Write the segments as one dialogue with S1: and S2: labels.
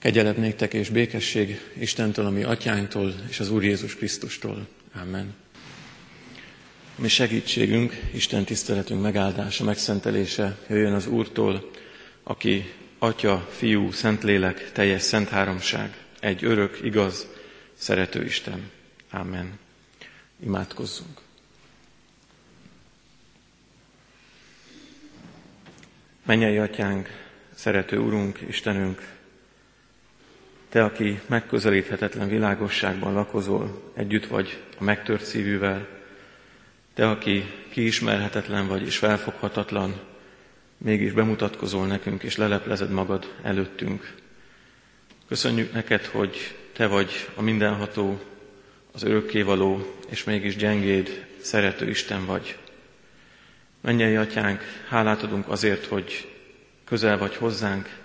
S1: Kegyelet néktek és békesség Istentől, ami atyánktól és az Úr Jézus Krisztustól. Amen. Mi segítségünk, Isten tiszteletünk megáldása, megszentelése jöjjön az Úrtól, aki Atya, Fiú, Szentlélek, teljes szent háromság, egy örök, igaz, szerető Isten. Amen. Imádkozzunk. Mennyei Atyánk, szerető Urunk, Istenünk, te, aki megközelíthetetlen világosságban lakozol, együtt vagy a megtört szívűvel, Te, aki kiismerhetetlen vagy és felfoghatatlan, mégis bemutatkozol nekünk és leleplezed magad előttünk. Köszönjük neked, hogy Te vagy a mindenható, az örökkévaló, és mégis gyengéd, szerető Isten vagy. Mennyei atyánk, hálát adunk azért, hogy közel vagy hozzánk,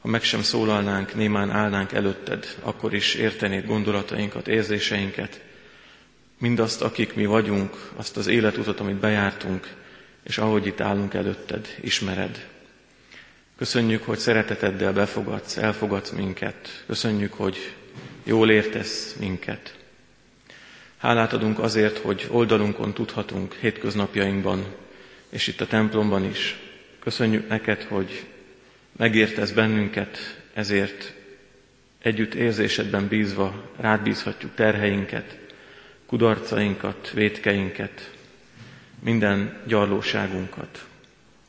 S1: ha meg sem szólalnánk, némán állnánk előtted, akkor is értenéd gondolatainkat, érzéseinket, mindazt, akik mi vagyunk, azt az életutat, amit bejártunk, és ahogy itt állunk előtted, ismered. Köszönjük, hogy szereteteddel befogadsz, elfogadsz minket. Köszönjük, hogy jól értesz minket. Hálát adunk azért, hogy oldalunkon tudhatunk hétköznapjainkban, és itt a templomban is. Köszönjük neked, hogy megértesz bennünket, ezért együtt érzésedben bízva rád bízhatjuk terheinket, kudarcainkat, vétkeinket, minden gyarlóságunkat.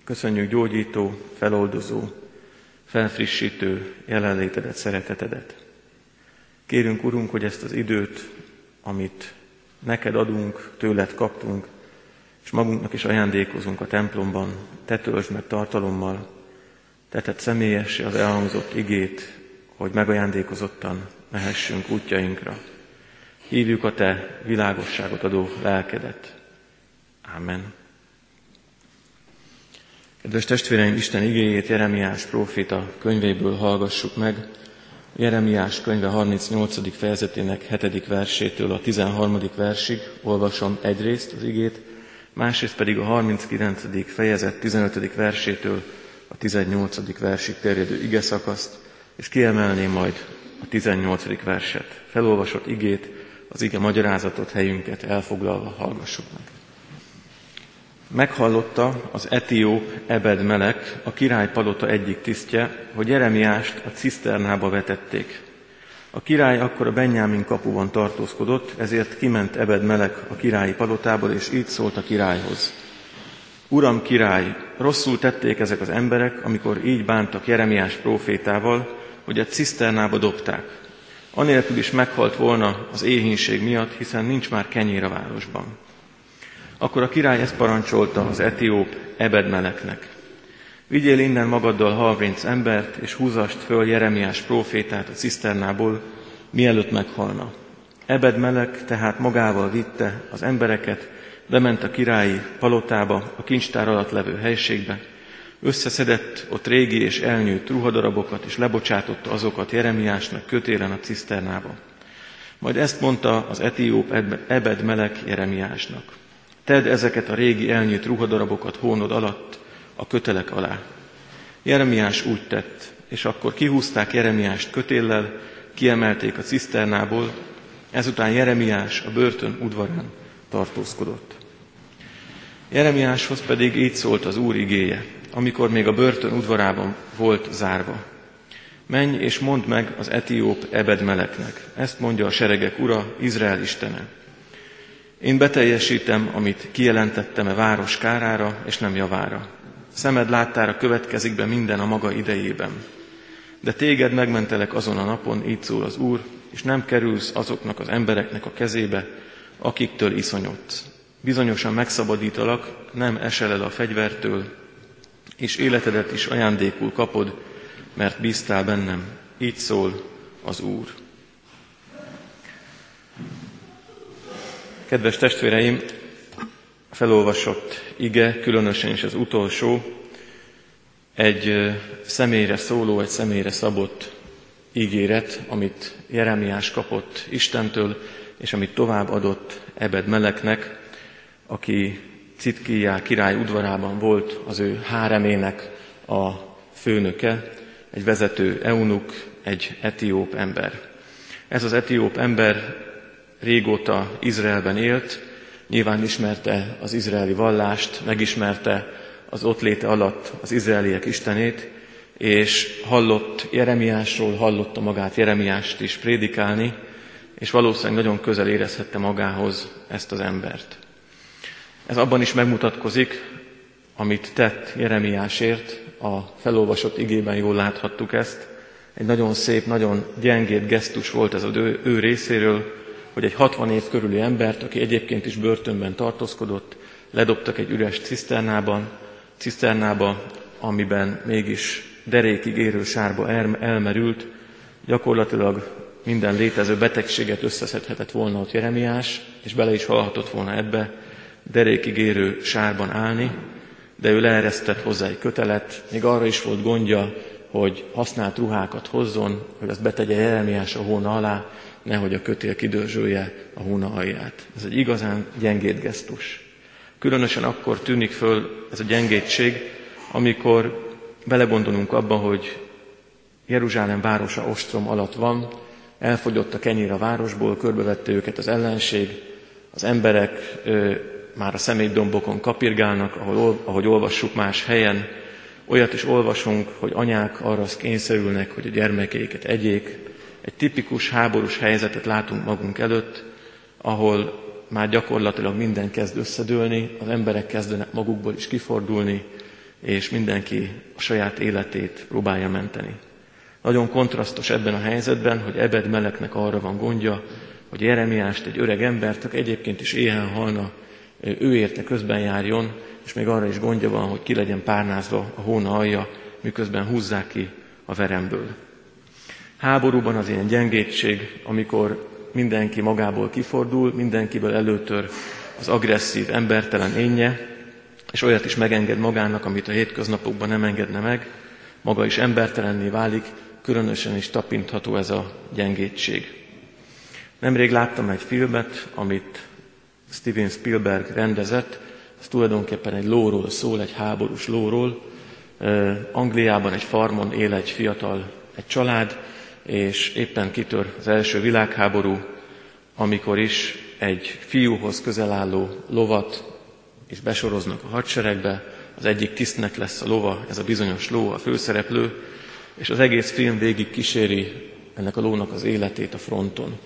S1: Köszönjük gyógyító, feloldozó, felfrissítő jelenlétedet, szeretetedet. Kérünk, Urunk, hogy ezt az időt, amit neked adunk, tőled kaptunk, és magunknak is ajándékozunk a templomban, te töltsd meg tartalommal, te tett személyes az elhangzott igét, hogy megajándékozottan mehessünk útjainkra. Hívjuk a Te világosságot adó lelkedet. Amen. Kedves testvéreim, Isten igéjét Jeremiás prófita könyvéből hallgassuk meg. Jeremiás könyve 38. fejezetének 7. versétől a 13. versig olvasom egyrészt az igét, másrészt pedig a 39. fejezet 15. versétől a 18. versig terjedő ige szakaszt, és kiemelném majd a 18. verset. Felolvasott igét, az ige magyarázatot helyünket elfoglalva hallgassuk meg. Meghallotta az etióp Ebed Melek, a király palota egyik tisztje, hogy Jeremiást a ciszternába vetették. A király akkor a Benyámin kapuban tartózkodott, ezért kiment Ebed Melek a királyi palotából, és így szólt a királyhoz. Uram király, rosszul tették ezek az emberek, amikor így bántak Jeremiás prófétával, hogy a ciszternába dobták. Anélkül is meghalt volna az éhínség miatt, hiszen nincs már kenyér a városban. Akkor a király ezt parancsolta az etióp Ebedmeleknek. Vigyél innen magaddal harminc embert, és húzast föl Jeremiás prófétát a ciszternából, mielőtt meghalna. Ebedmelek tehát magával vitte az embereket, bement a királyi palotába, a kincstár alatt levő helységbe, összeszedett ott régi és elnyűjt ruhadarabokat, és lebocsátotta azokat Jeremiásnak kötélen a ciszternába. Majd ezt mondta az etióp Ebed Melek Jeremiásnak. Tedd ezeket a régi elnyűjt ruhadarabokat hónod alatt, a kötelek alá. Jeremiás úgy tett, és akkor kihúzták Jeremiást kötéllel, kiemelték a ciszternából, ezután Jeremiás a börtön udvarán tartózkodott. Jeremiáshoz pedig így szólt az Úr igéje, amikor még a börtön udvarában volt zárva. Menj és mondd meg az etióp Ebedmeleknek. Ezt mondja a seregek ura, Izrael istene. Én beteljesítem, amit kijelentettem a város kárára és nem javára. Szemed láttára következik be minden a maga idejében. De téged megmentelek azon a napon, így szól az Úr, és nem kerülsz azoknak az embereknek a kezébe, akiktől iszonyodsz. Bizonyosan megszabadítalak, nem esel el a fegyvertől, és életedet is ajándékul kapod, mert bíztál bennem. Így szól az Úr. Kedves testvéreim, felolvasott ige, különösen is az utolsó, egy személyre szóló, egy személyre szabott ígéret, amit Jeremiás kapott Istentől, és amit tovább adott Ebed Meleknek, aki Citkijá király udvarában volt az ő háremének a főnöke, egy vezető eunuk, egy etióp ember. Ez az etióp ember régóta Izraelben élt, nyilván ismerte az izraeli vallást, megismerte az ott léte alatt az izraeliek istenét, és hallott Jeremiásról, hallotta magát Jeremiást is prédikálni, és valószínűleg nagyon közel érezhette magához ezt az embert. Ez abban is megmutatkozik, amit tett Jeremiásért, a felolvasott igében jól láthattuk ezt. Egy nagyon szép, nagyon gyengéd gesztus volt ez az ő, ő részéről, hogy egy 60 év körüli embert, aki egyébként is börtönben tartózkodott, ledobtak egy üres ciszternában, ciszternába, amiben mégis derékig érő sárba elmerült, gyakorlatilag minden létező betegséget összeszedhetett volna ott Jeremiás, és bele is halhatott volna ebbe, derékig érő sárban állni, de ő leeresztett hozzá egy kötelet, még arra is volt gondja, hogy használt ruhákat hozzon, hogy azt betegye Jeremiás a hóna alá, nehogy a kötél kidörzsölje a hóna alját. Ez egy igazán gyengéd gesztus. Különösen akkor tűnik föl ez a gyengétség, amikor belegondolunk abba, hogy Jeruzsálem városa ostrom alatt van, elfogyott a kenyér a városból, körbevette őket az ellenség, az emberek ö, már a személydombokon kapirgálnak, ahol, ahogy olvassuk más helyen, olyat is olvasunk, hogy anyák arra kényszerülnek, hogy a gyermekeiket egyék. Egy tipikus háborús helyzetet látunk magunk előtt, ahol már gyakorlatilag minden kezd összedőlni, az emberek kezdenek magukból is kifordulni, és mindenki a saját életét próbálja menteni. Nagyon kontrasztos ebben a helyzetben, hogy Ebed Meleknek arra van gondja, hogy Jeremiást, egy öreg embert, aki egyébként is éhen halna, ő érte közben járjon, és még arra is gondja van, hogy ki legyen párnázva a hóna alja, miközben húzzák ki a veremből. Háborúban az ilyen gyengétség, amikor mindenki magából kifordul, mindenkiből előtör az agresszív, embertelen énje, és olyat is megenged magának, amit a hétköznapokban nem engedne meg, maga is embertelenné válik, különösen is tapintható ez a gyengétség. Nemrég láttam egy filmet, amit Steven Spielberg rendezett, ez tulajdonképpen egy lóról szól, egy háborús lóról. Angliában egy farmon él egy fiatal, egy család, és éppen kitör az első világháború, amikor is egy fiúhoz közel álló lovat és besoroznak a hadseregbe, az egyik tisztnek lesz a lova, ez a bizonyos ló, a főszereplő, és az egész film végig kíséri ennek a lónak az életét a fronton.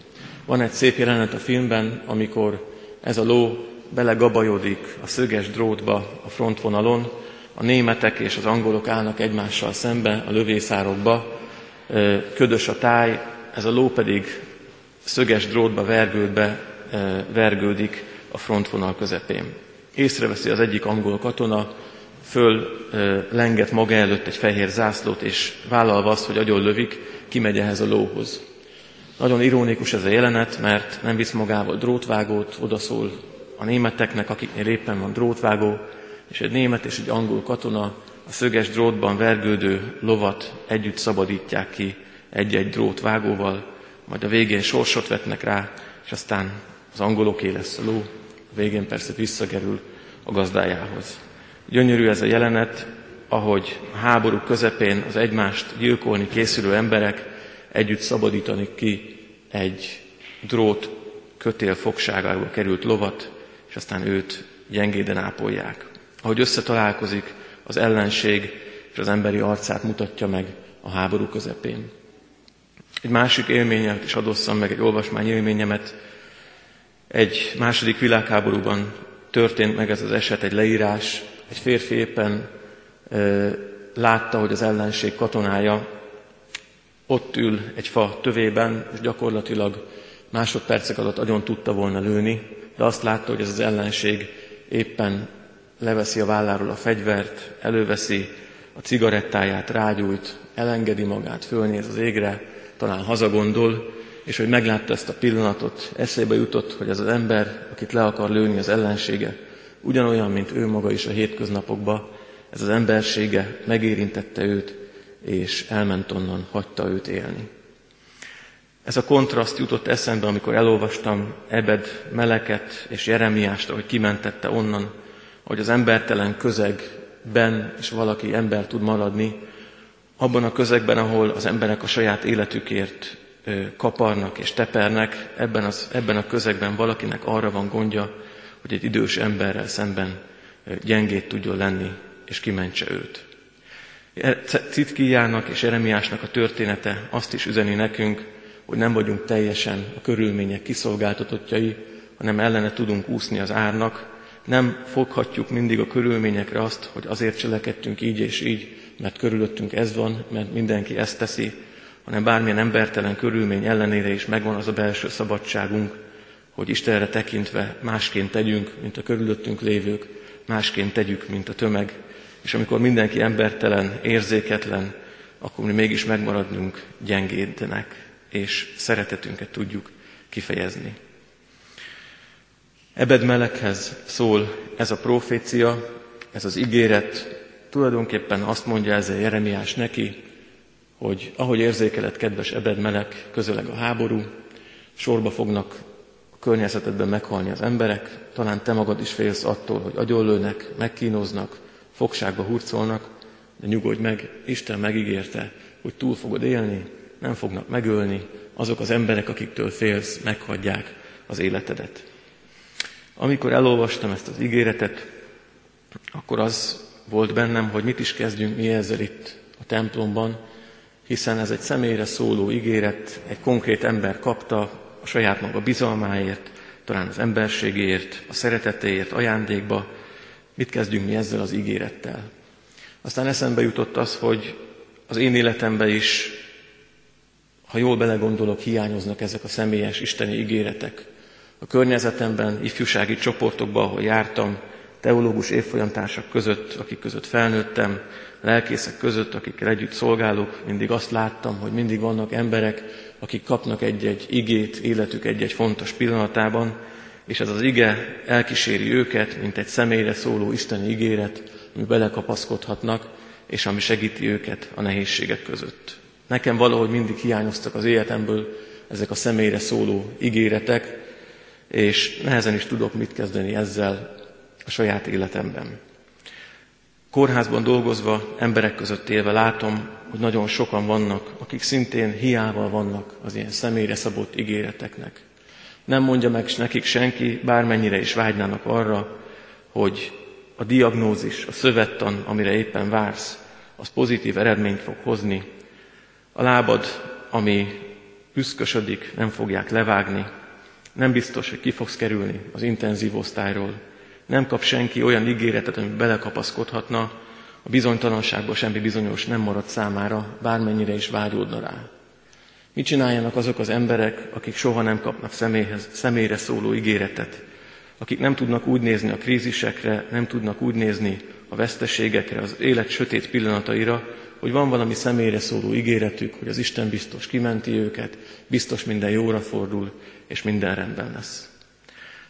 S1: Van egy szép jelenet a filmben, amikor ez a ló belegabajodik a szöges drótba a frontvonalon, a németek és az angolok állnak egymással szembe a lövészárokba, ködös a táj, ez a ló pedig szöges drótba vergődbe vergődik a frontvonal közepén. Észreveszi az egyik angol katona, föl lenget maga előtt egy fehér zászlót, és vállalva azt, hogy agyon lövik, kimegy ehhez a lóhoz. Nagyon ironikus ez a jelenet, mert nem visz magával drótvágót, odaszól a németeknek, akiknél éppen van drótvágó, és egy német és egy angol katona a szöges drótban vergődő lovat együtt szabadítják ki egy-egy drótvágóval, majd a végén sorsot vetnek rá, és aztán az angoloké lesz a ló, a végén persze visszagerül a gazdájához. Gyönyörű ez a jelenet, ahogy a háború közepén az egymást gyilkolni készülő emberek együtt szabadítani ki egy drót kötél fogságába került lovat, és aztán őt gyengéden ápolják. Ahogy összetalálkozik, az ellenség és az emberi arcát mutatja meg a háború közepén. Egy másik élményet is adosszam meg, egy olvasmány élményemet. Egy második világháborúban történt meg ez az eset, egy leírás. Egy férfi éppen e, látta, hogy az ellenség katonája ott ül egy fa tövében, és gyakorlatilag másodpercek alatt agyon tudta volna lőni, de azt látta, hogy ez az ellenség éppen leveszi a válláról a fegyvert, előveszi a cigarettáját, rágyújt, elengedi magát, fölnéz az égre, talán hazagondol, és hogy meglátta ezt a pillanatot, eszébe jutott, hogy ez az ember, akit le akar lőni az ellensége, ugyanolyan, mint ő maga is a hétköznapokban, ez az embersége megérintette őt, és elment onnan, hagyta őt élni. Ez a kontraszt jutott eszembe, amikor elolvastam Ebed Meleket és Jeremiást, ahogy kimentette onnan, hogy az embertelen közegben is valaki ember tud maradni, abban a közegben, ahol az emberek a saját életükért kaparnak és tepernek, ebben, az, ebben a közegben valakinek arra van gondja, hogy egy idős emberrel szemben gyengét tudjon lenni, és kimentse őt. Citkiának és Eremiásnak a története azt is üzeni nekünk, hogy nem vagyunk teljesen a körülmények kiszolgáltatottjai, hanem ellene tudunk úszni az árnak, nem foghatjuk mindig a körülményekre azt, hogy azért cselekedtünk így és így, mert körülöttünk ez van, mert mindenki ezt teszi, hanem bármilyen embertelen körülmény ellenére is megvan az a belső szabadságunk, hogy Istenre tekintve másként tegyünk, mint a körülöttünk lévők, másként tegyük, mint a tömeg, és amikor mindenki embertelen, érzéketlen, akkor mi mégis megmaradnunk gyengédnek, és szeretetünket tudjuk kifejezni. Ebed melekhez szól ez a profécia, ez az ígéret, tulajdonképpen azt mondja ezzel Jeremiás neki, hogy ahogy érzékeled, kedves Ebed melek, közeleg a háború, sorba fognak a környezetedben meghalni az emberek, talán te magad is félsz attól, hogy agyonlőnek, megkínoznak, fogságba hurcolnak, de nyugodj meg, Isten megígérte, hogy túl fogod élni, nem fognak megölni, azok az emberek, akiktől félsz, meghagyják az életedet. Amikor elolvastam ezt az ígéretet, akkor az volt bennem, hogy mit is kezdjünk mi ezzel itt a templomban, hiszen ez egy személyre szóló ígéret, egy konkrét ember kapta a saját maga bizalmáért, talán az emberségéért, a szeretetéért ajándékba, mit kezdjünk mi ezzel az ígérettel. Aztán eszembe jutott az, hogy az én életemben is, ha jól belegondolok, hiányoznak ezek a személyes isteni ígéretek. A környezetemben, ifjúsági csoportokban, ahol jártam, teológus évfolyamtársak között, akik között felnőttem, lelkészek között, akikkel együtt szolgálok, mindig azt láttam, hogy mindig vannak emberek, akik kapnak egy-egy igét életük egy-egy fontos pillanatában, és ez az ige elkíséri őket, mint egy személyre szóló isteni ígéret, ami belekapaszkodhatnak, és ami segíti őket a nehézségek között. Nekem valahogy mindig hiányoztak az életemből ezek a személyre szóló ígéretek, és nehezen is tudok mit kezdeni ezzel a saját életemben. Kórházban dolgozva, emberek között élve látom, hogy nagyon sokan vannak, akik szintén hiával vannak az ilyen személyre szabott ígéreteknek. Nem mondja meg nekik senki, bármennyire is vágynának arra, hogy a diagnózis, a szövettan, amire éppen vársz, az pozitív eredményt fog hozni. A lábad, ami üszkösödik, nem fogják levágni, nem biztos, hogy ki fogsz kerülni az intenzív osztályról. Nem kap senki olyan ígéretet, ami belekapaszkodhatna, a bizonytalanságban semmi bizonyos nem marad számára, bármennyire is vágyódna rá. Mit csináljanak azok az emberek, akik soha nem kapnak személyhez, személyre szóló ígéretet, akik nem tudnak úgy nézni a krízisekre, nem tudnak úgy nézni a veszteségekre, az élet sötét pillanataira, hogy van valami személyre szóló ígéretük, hogy az Isten biztos kimenti őket, biztos minden jóra fordul, és minden rendben lesz.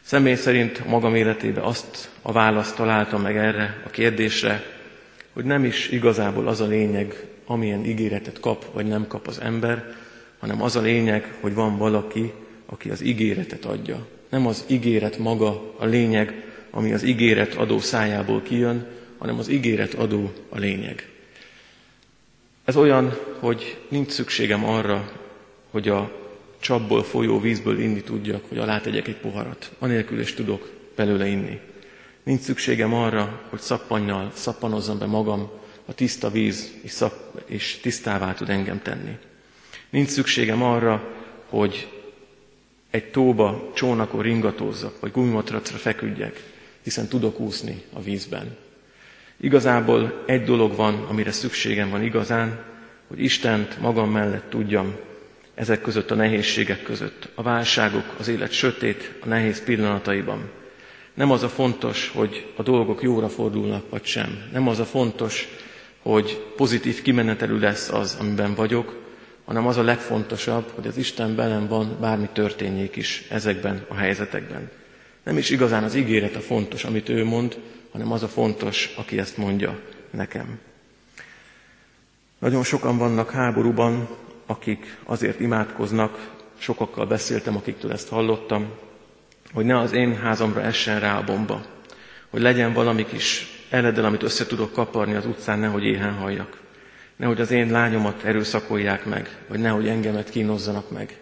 S1: Személy szerint magam életébe azt a választ találtam meg erre a kérdésre, hogy nem is igazából az a lényeg, amilyen ígéretet kap vagy nem kap az ember, hanem az a lényeg, hogy van valaki, aki az ígéretet adja. Nem az ígéret maga a lényeg, ami az ígéret adó szájából kijön, hanem az ígéret adó a lényeg. Ez olyan, hogy nincs szükségem arra, hogy a csapból folyó vízből inni tudjak, hogy alá tegyek egy poharat. Anélkül is tudok belőle inni. Nincs szükségem arra, hogy szappannyal szappanozzam be magam, a tiszta víz és, szap, és tisztává tud engem tenni. Nincs szükségem arra, hogy egy tóba csónakon ringatózzak, vagy gumimatracra feküdjek, hiszen tudok úszni a vízben. Igazából egy dolog van, amire szükségem van igazán, hogy Istent magam mellett tudjam ezek között a nehézségek között, a válságok, az élet sötét, a nehéz pillanataiban. Nem az a fontos, hogy a dolgok jóra fordulnak, vagy sem. Nem az a fontos, hogy pozitív kimenetelű lesz az, amiben vagyok, hanem az a legfontosabb, hogy az Isten velem van, bármi történjék is ezekben a helyzetekben. Nem is igazán az ígéret a fontos, amit ő mond, hanem az a fontos, aki ezt mondja nekem. Nagyon sokan vannak háborúban, akik azért imádkoznak, sokakkal beszéltem, akiktől ezt hallottam, hogy ne az én házamra essen rá a bomba, hogy legyen valami kis eledel, amit össze tudok kaparni az utcán, nehogy éhen halljak. Nehogy az én lányomat erőszakolják meg, vagy nehogy engemet kínozzanak meg.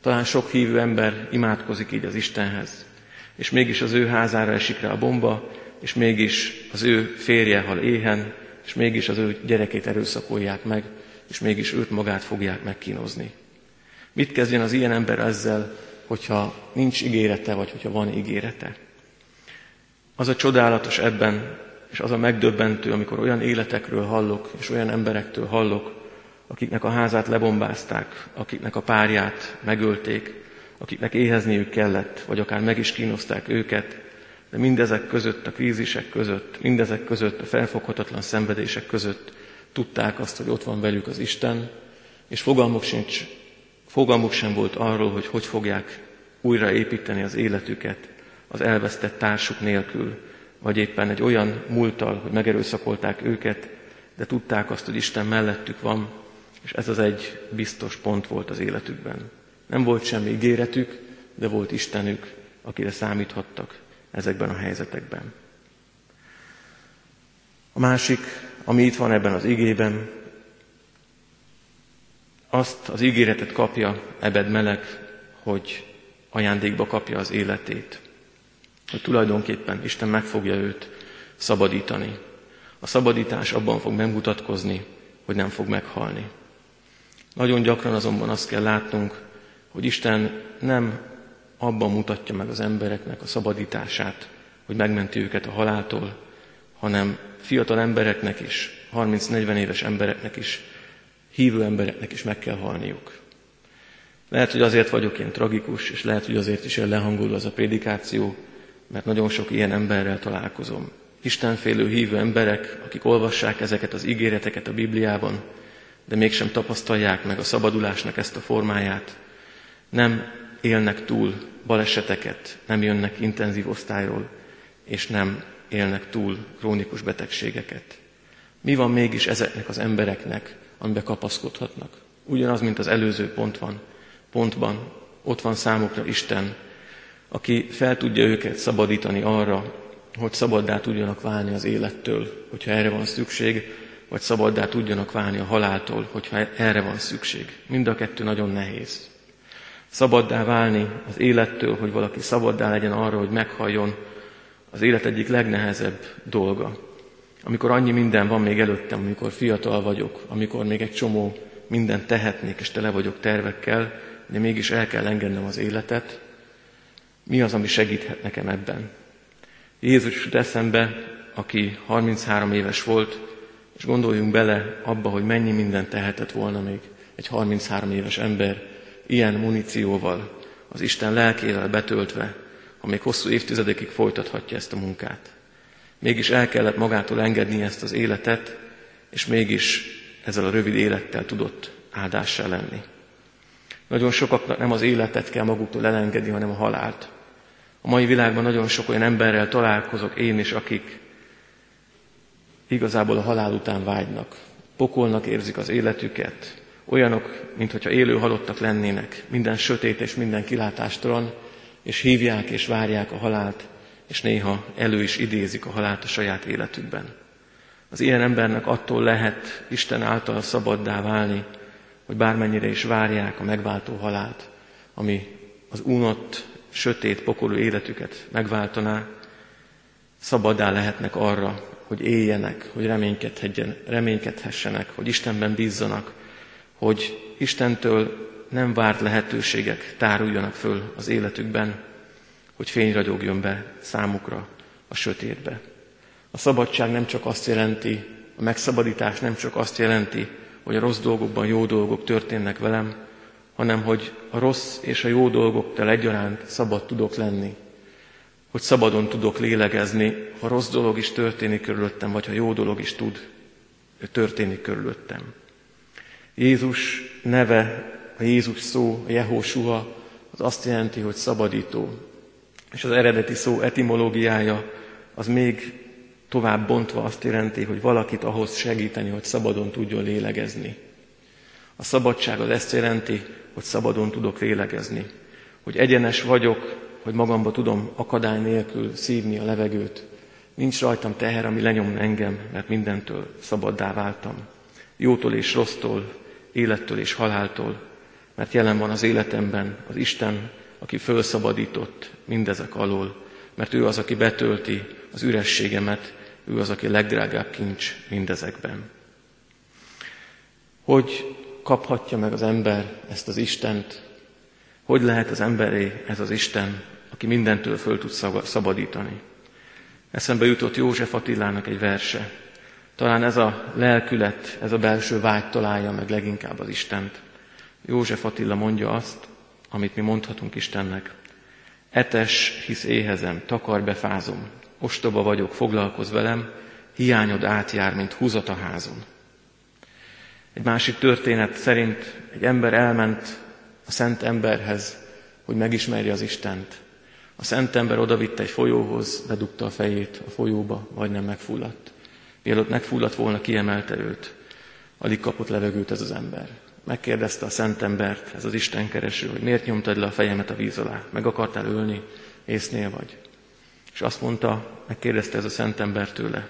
S1: Talán sok hívő ember imádkozik így az Istenhez, és mégis az ő házára esik rá a bomba, és mégis az ő férje hal éhen, és mégis az ő gyerekét erőszakolják meg, és mégis őt magát fogják megkínozni. Mit kezdjen az ilyen ember ezzel, hogyha nincs ígérete, vagy hogyha van ígérete? Az a csodálatos ebben, és az a megdöbbentő, amikor olyan életekről hallok, és olyan emberektől hallok, akiknek a házát lebombázták, akiknek a párját megölték, akiknek éhezniük kellett, vagy akár meg is kínozták őket, de mindezek között, a krízisek között, mindezek között, a felfoghatatlan szenvedések között tudták azt, hogy ott van velük az Isten, és fogalmuk, sincs, fogalmuk sem volt arról, hogy hogy fogják újraépíteni az életüket az elvesztett társuk nélkül, vagy éppen egy olyan múltal, hogy megerőszakolták őket, de tudták azt, hogy Isten mellettük van, és ez az egy biztos pont volt az életükben. Nem volt semmi ígéretük, de volt Istenük, akire számíthattak ezekben a helyzetekben. A másik, ami itt van ebben az igében, azt az ígéretet kapja Ebed meleg, hogy ajándékba kapja az életét. Hogy tulajdonképpen Isten meg fogja őt szabadítani. A szabadítás abban fog megmutatkozni, hogy nem fog meghalni. Nagyon gyakran azonban azt kell látnunk, hogy Isten nem abban mutatja meg az embereknek a szabadítását, hogy megmenti őket a haláltól, hanem fiatal embereknek is, 30-40 éves embereknek is, hívő embereknek is meg kell halniuk. Lehet, hogy azért vagyok én tragikus, és lehet, hogy azért is lehangoló az a prédikáció, mert nagyon sok ilyen emberrel találkozom. Istenfélő hívő emberek, akik olvassák ezeket az ígéreteket a Bibliában, de mégsem tapasztalják meg a szabadulásnak ezt a formáját, nem élnek túl baleseteket, nem jönnek intenzív osztályról, és nem élnek túl krónikus betegségeket. Mi van mégis ezeknek az embereknek, amiben kapaszkodhatnak? Ugyanaz, mint az előző pont van, pontban, ott van számukra Isten, aki fel tudja őket szabadítani arra, hogy szabaddá tudjanak válni az élettől, hogyha erre van szükség, vagy szabaddá tudjanak válni a haláltól, hogyha erre van szükség. Mind a kettő nagyon nehéz. Szabaddá válni az élettől, hogy valaki szabaddá legyen arra, hogy meghalljon, az élet egyik legnehezebb dolga. Amikor annyi minden van még előttem, amikor fiatal vagyok, amikor még egy csomó mindent tehetnék, és tele vagyok tervekkel, de mégis el kell engednem az életet, mi az, ami segíthet nekem ebben? Jézus jut eszembe, aki 33 éves volt, és gondoljunk bele abba, hogy mennyi mindent tehetett volna még egy 33 éves ember ilyen munícióval, az Isten lelkével betöltve, ha még hosszú évtizedekig folytathatja ezt a munkát. Mégis el kellett magától engedni ezt az életet, és mégis ezzel a rövid élettel tudott áldássá lenni. Nagyon sokaknak nem az életet kell maguktól elengedni, hanem a halált. A mai világban nagyon sok olyan emberrel találkozok én is, akik igazából a halál után vágynak. Pokolnak érzik az életüket, olyanok, mintha élő halottak lennének, minden sötét és minden kilátástalan, és hívják és várják a halált, és néha elő is idézik a halált a saját életükben. Az ilyen embernek attól lehet Isten által szabaddá válni, hogy bármennyire is várják a megváltó halált, ami az unott, sötét, pokolú életüket megváltaná, szabadá lehetnek arra, hogy éljenek, hogy reménykedhessenek, hogy Istenben bízzanak, hogy Istentől nem várt lehetőségek táruljanak föl az életükben, hogy fény ragyogjon be számukra a sötétbe. A szabadság nem csak azt jelenti, a megszabadítás nem csak azt jelenti, hogy a rossz dolgokban jó dolgok történnek velem, hanem hogy a rossz és a jó dolgoktól egyaránt szabad tudok lenni. Hogy szabadon tudok lélegezni, ha rossz dolog is történik körülöttem, vagy ha jó dolog is tud történik körülöttem. Jézus neve, a Jézus szó, a Jehósua, az azt jelenti, hogy szabadító. És az eredeti szó etimológiája az még tovább bontva azt jelenti, hogy valakit ahhoz segíteni, hogy szabadon tudjon lélegezni. A szabadság az ezt jelenti, hogy szabadon tudok lélegezni, hogy egyenes vagyok, hogy magamba tudom akadály nélkül szívni a levegőt. Nincs rajtam teher, ami lenyom engem, mert mindentől szabaddá váltam. jótól és rossztól, élettől és haláltól, mert jelen van az életemben az Isten, aki felszabadított mindezek alól, mert ő az, aki betölti az ürességemet, ő az, aki legdrágább kincs mindezekben. Hogy kaphatja meg az ember ezt az Istent? Hogy lehet az emberé ez az Isten, aki mindentől föl tud szabadítani? Eszembe jutott József Attilának egy verse. Talán ez a lelkület, ez a belső vágy találja meg leginkább az Istent. József Attila mondja azt, amit mi mondhatunk Istennek. Etes, hisz éhezem, takar befázom, ostoba vagyok, foglalkoz velem, hiányod átjár, mint húzat a házon. Egy másik történet szerint egy ember elment a szent emberhez, hogy megismerje az Istent. A szent ember odavitte egy folyóhoz, bedugta a fejét a folyóba, vagy nem megfulladt. Mielőtt megfulladt volna, kiemelte őt. Alig kapott levegőt ez az ember. Megkérdezte a szent embert, ez az Isten kereső, hogy miért nyomtad le a fejemet a víz alá? Meg akartál ölni? Észnél vagy? És azt mondta, megkérdezte ez a szent ember tőle,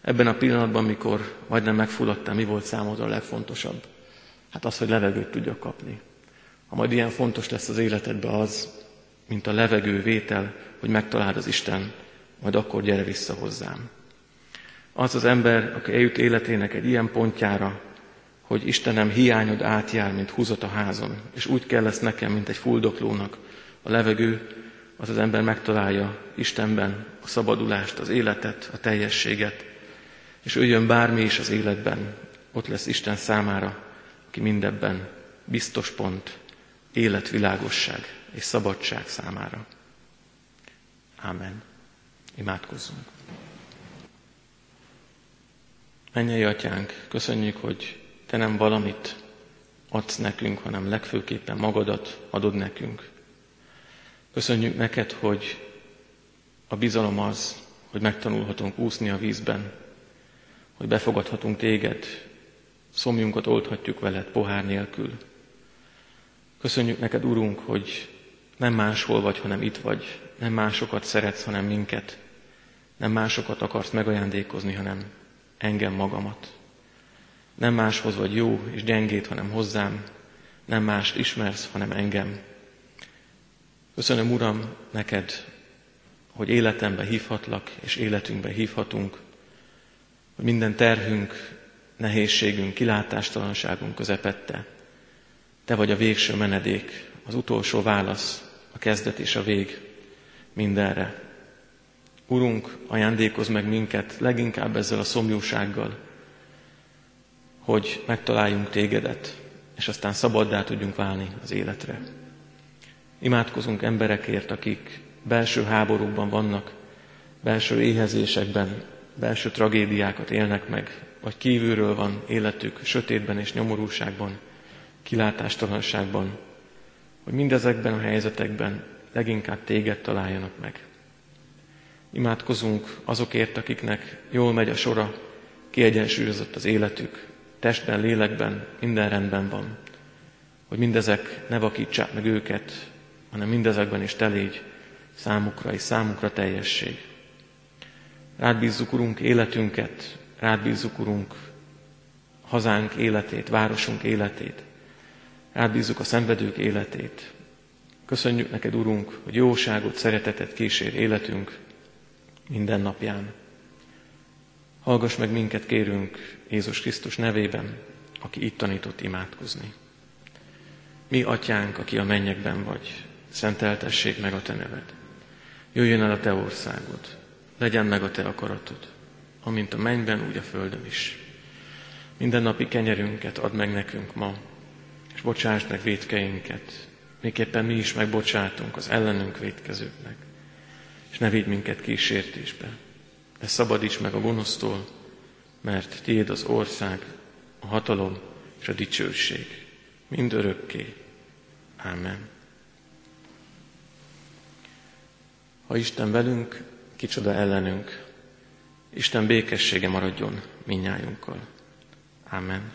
S1: ebben a pillanatban, mikor majdnem megfulladtál, mi volt számodra a legfontosabb? Hát az, hogy levegőt tudjak kapni. Ha majd ilyen fontos lesz az életedben az, mint a levegő vétel, hogy megtaláld az Isten, majd akkor gyere vissza hozzám. Az az ember, aki eljut életének egy ilyen pontjára, hogy Istenem hiányod átjár, mint húzott a házon, és úgy kell lesz nekem, mint egy fuldoklónak a levegő, az az ember megtalálja Istenben a szabadulást, az életet, a teljességet, és ő jön bármi is az életben, ott lesz Isten számára, aki mindebben biztos pont, életvilágosság és szabadság számára. Ámen. Imádkozzunk. Mennyei atyánk, köszönjük, hogy te nem valamit adsz nekünk, hanem legfőképpen magadat adod nekünk. Köszönjük neked, hogy a bizalom az, hogy megtanulhatunk úszni a vízben, hogy befogadhatunk téged, szomjunkat oldhatjuk veled pohár nélkül. Köszönjük neked, Urunk, hogy nem máshol vagy, hanem itt vagy. Nem másokat szeretsz, hanem minket. Nem másokat akarsz megajándékozni, hanem engem magamat. Nem máshoz vagy jó és gyengét, hanem hozzám. Nem mást ismersz, hanem engem. Köszönöm, Uram, neked, hogy életembe hívhatlak, és életünkbe hívhatunk, hogy minden terhünk, nehézségünk, kilátástalanságunk közepette. Te vagy a végső menedék, az utolsó válasz, a kezdet és a vég mindenre. Urunk, ajándékozz meg minket leginkább ezzel a szomjúsággal, hogy megtaláljunk tégedet, és aztán szabaddá tudjunk válni az életre. Imádkozunk emberekért, akik belső háborúkban vannak, belső éhezésekben, belső tragédiákat élnek meg, vagy kívülről van életük sötétben és nyomorúságban, kilátástalanságban, hogy mindezekben a helyzetekben leginkább téged találjanak meg. Imádkozunk azokért, akiknek jól megy a sora, kiegyensúlyozott az életük, testben, lélekben, minden rendben van. Hogy mindezek ne vakítsák meg őket, hanem mindezekben is te légy számukra és számukra teljesség. Rád bízzuk, Urunk, életünket, rád bízzuk, Urunk, hazánk életét, városunk életét, rád bízzuk a szenvedők életét. Köszönjük neked, Urunk, hogy jóságot, szeretetet kísér életünk minden napján. Hallgass meg minket, kérünk Jézus Krisztus nevében, aki itt tanított imádkozni. Mi, atyánk, aki a mennyekben vagy, szenteltessék meg a te neved. Jöjjön el a te országod, legyen meg a te akaratod, amint a mennyben, úgy a földön is. Minden napi kenyerünket add meg nekünk ma, és bocsásd meg védkeinket, miképpen mi is megbocsátunk az ellenünk védkezőknek. És ne vigy minket kísértésbe, de szabadíts meg a gonosztól, mert tiéd az ország, a hatalom és a dicsőség, mind örökké. Ámen. Ha Isten velünk, kicsoda ellenünk. Isten békessége maradjon minnyájunkkal. Amen.